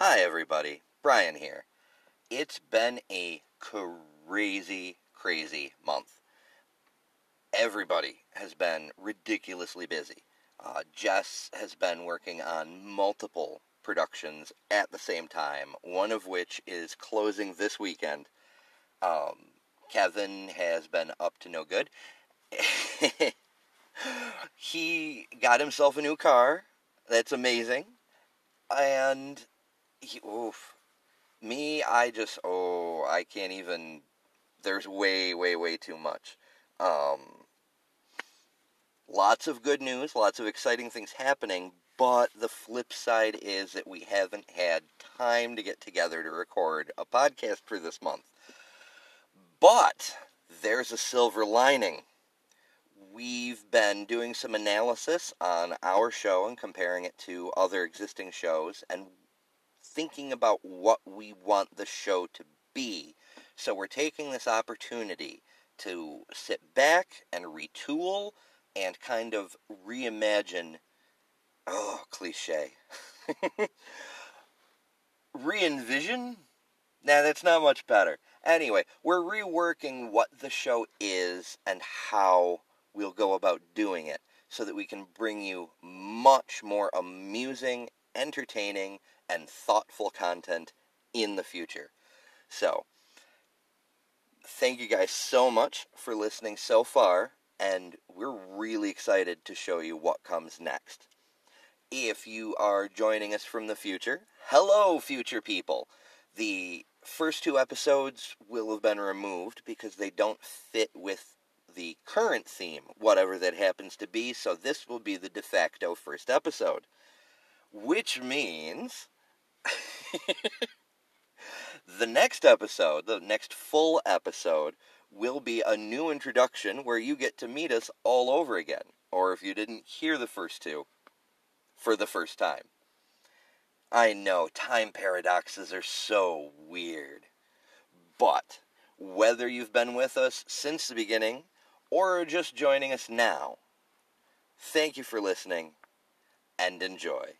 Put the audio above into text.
Hi, everybody. Brian here. It's been a crazy, crazy month. Everybody has been ridiculously busy. Uh, Jess has been working on multiple productions at the same time, one of which is closing this weekend. Um, Kevin has been up to no good. he got himself a new car. That's amazing. And he, oof, me, I just oh, I can't even. There's way, way, way too much. Um, lots of good news, lots of exciting things happening, but the flip side is that we haven't had time to get together to record a podcast for this month. But there's a silver lining. We've been doing some analysis on our show and comparing it to other existing shows and thinking about what we want the show to be. So we're taking this opportunity to sit back and retool and kind of reimagine. Oh, cliche. Re envision? Nah, that's not much better. Anyway, we're reworking what the show is and how we'll go about doing it so that we can bring you much more amusing, entertaining, and thoughtful content in the future. So, thank you guys so much for listening so far, and we're really excited to show you what comes next. If you are joining us from the future, hello, future people! The first two episodes will have been removed because they don't fit with the current theme, whatever that happens to be, so this will be the de facto first episode. Which means the next episode, the next full episode, will be a new introduction where you get to meet us all over again. Or if you didn't hear the first two, for the first time. I know time paradoxes are so weird. But whether you've been with us since the beginning or are just joining us now, thank you for listening and enjoy.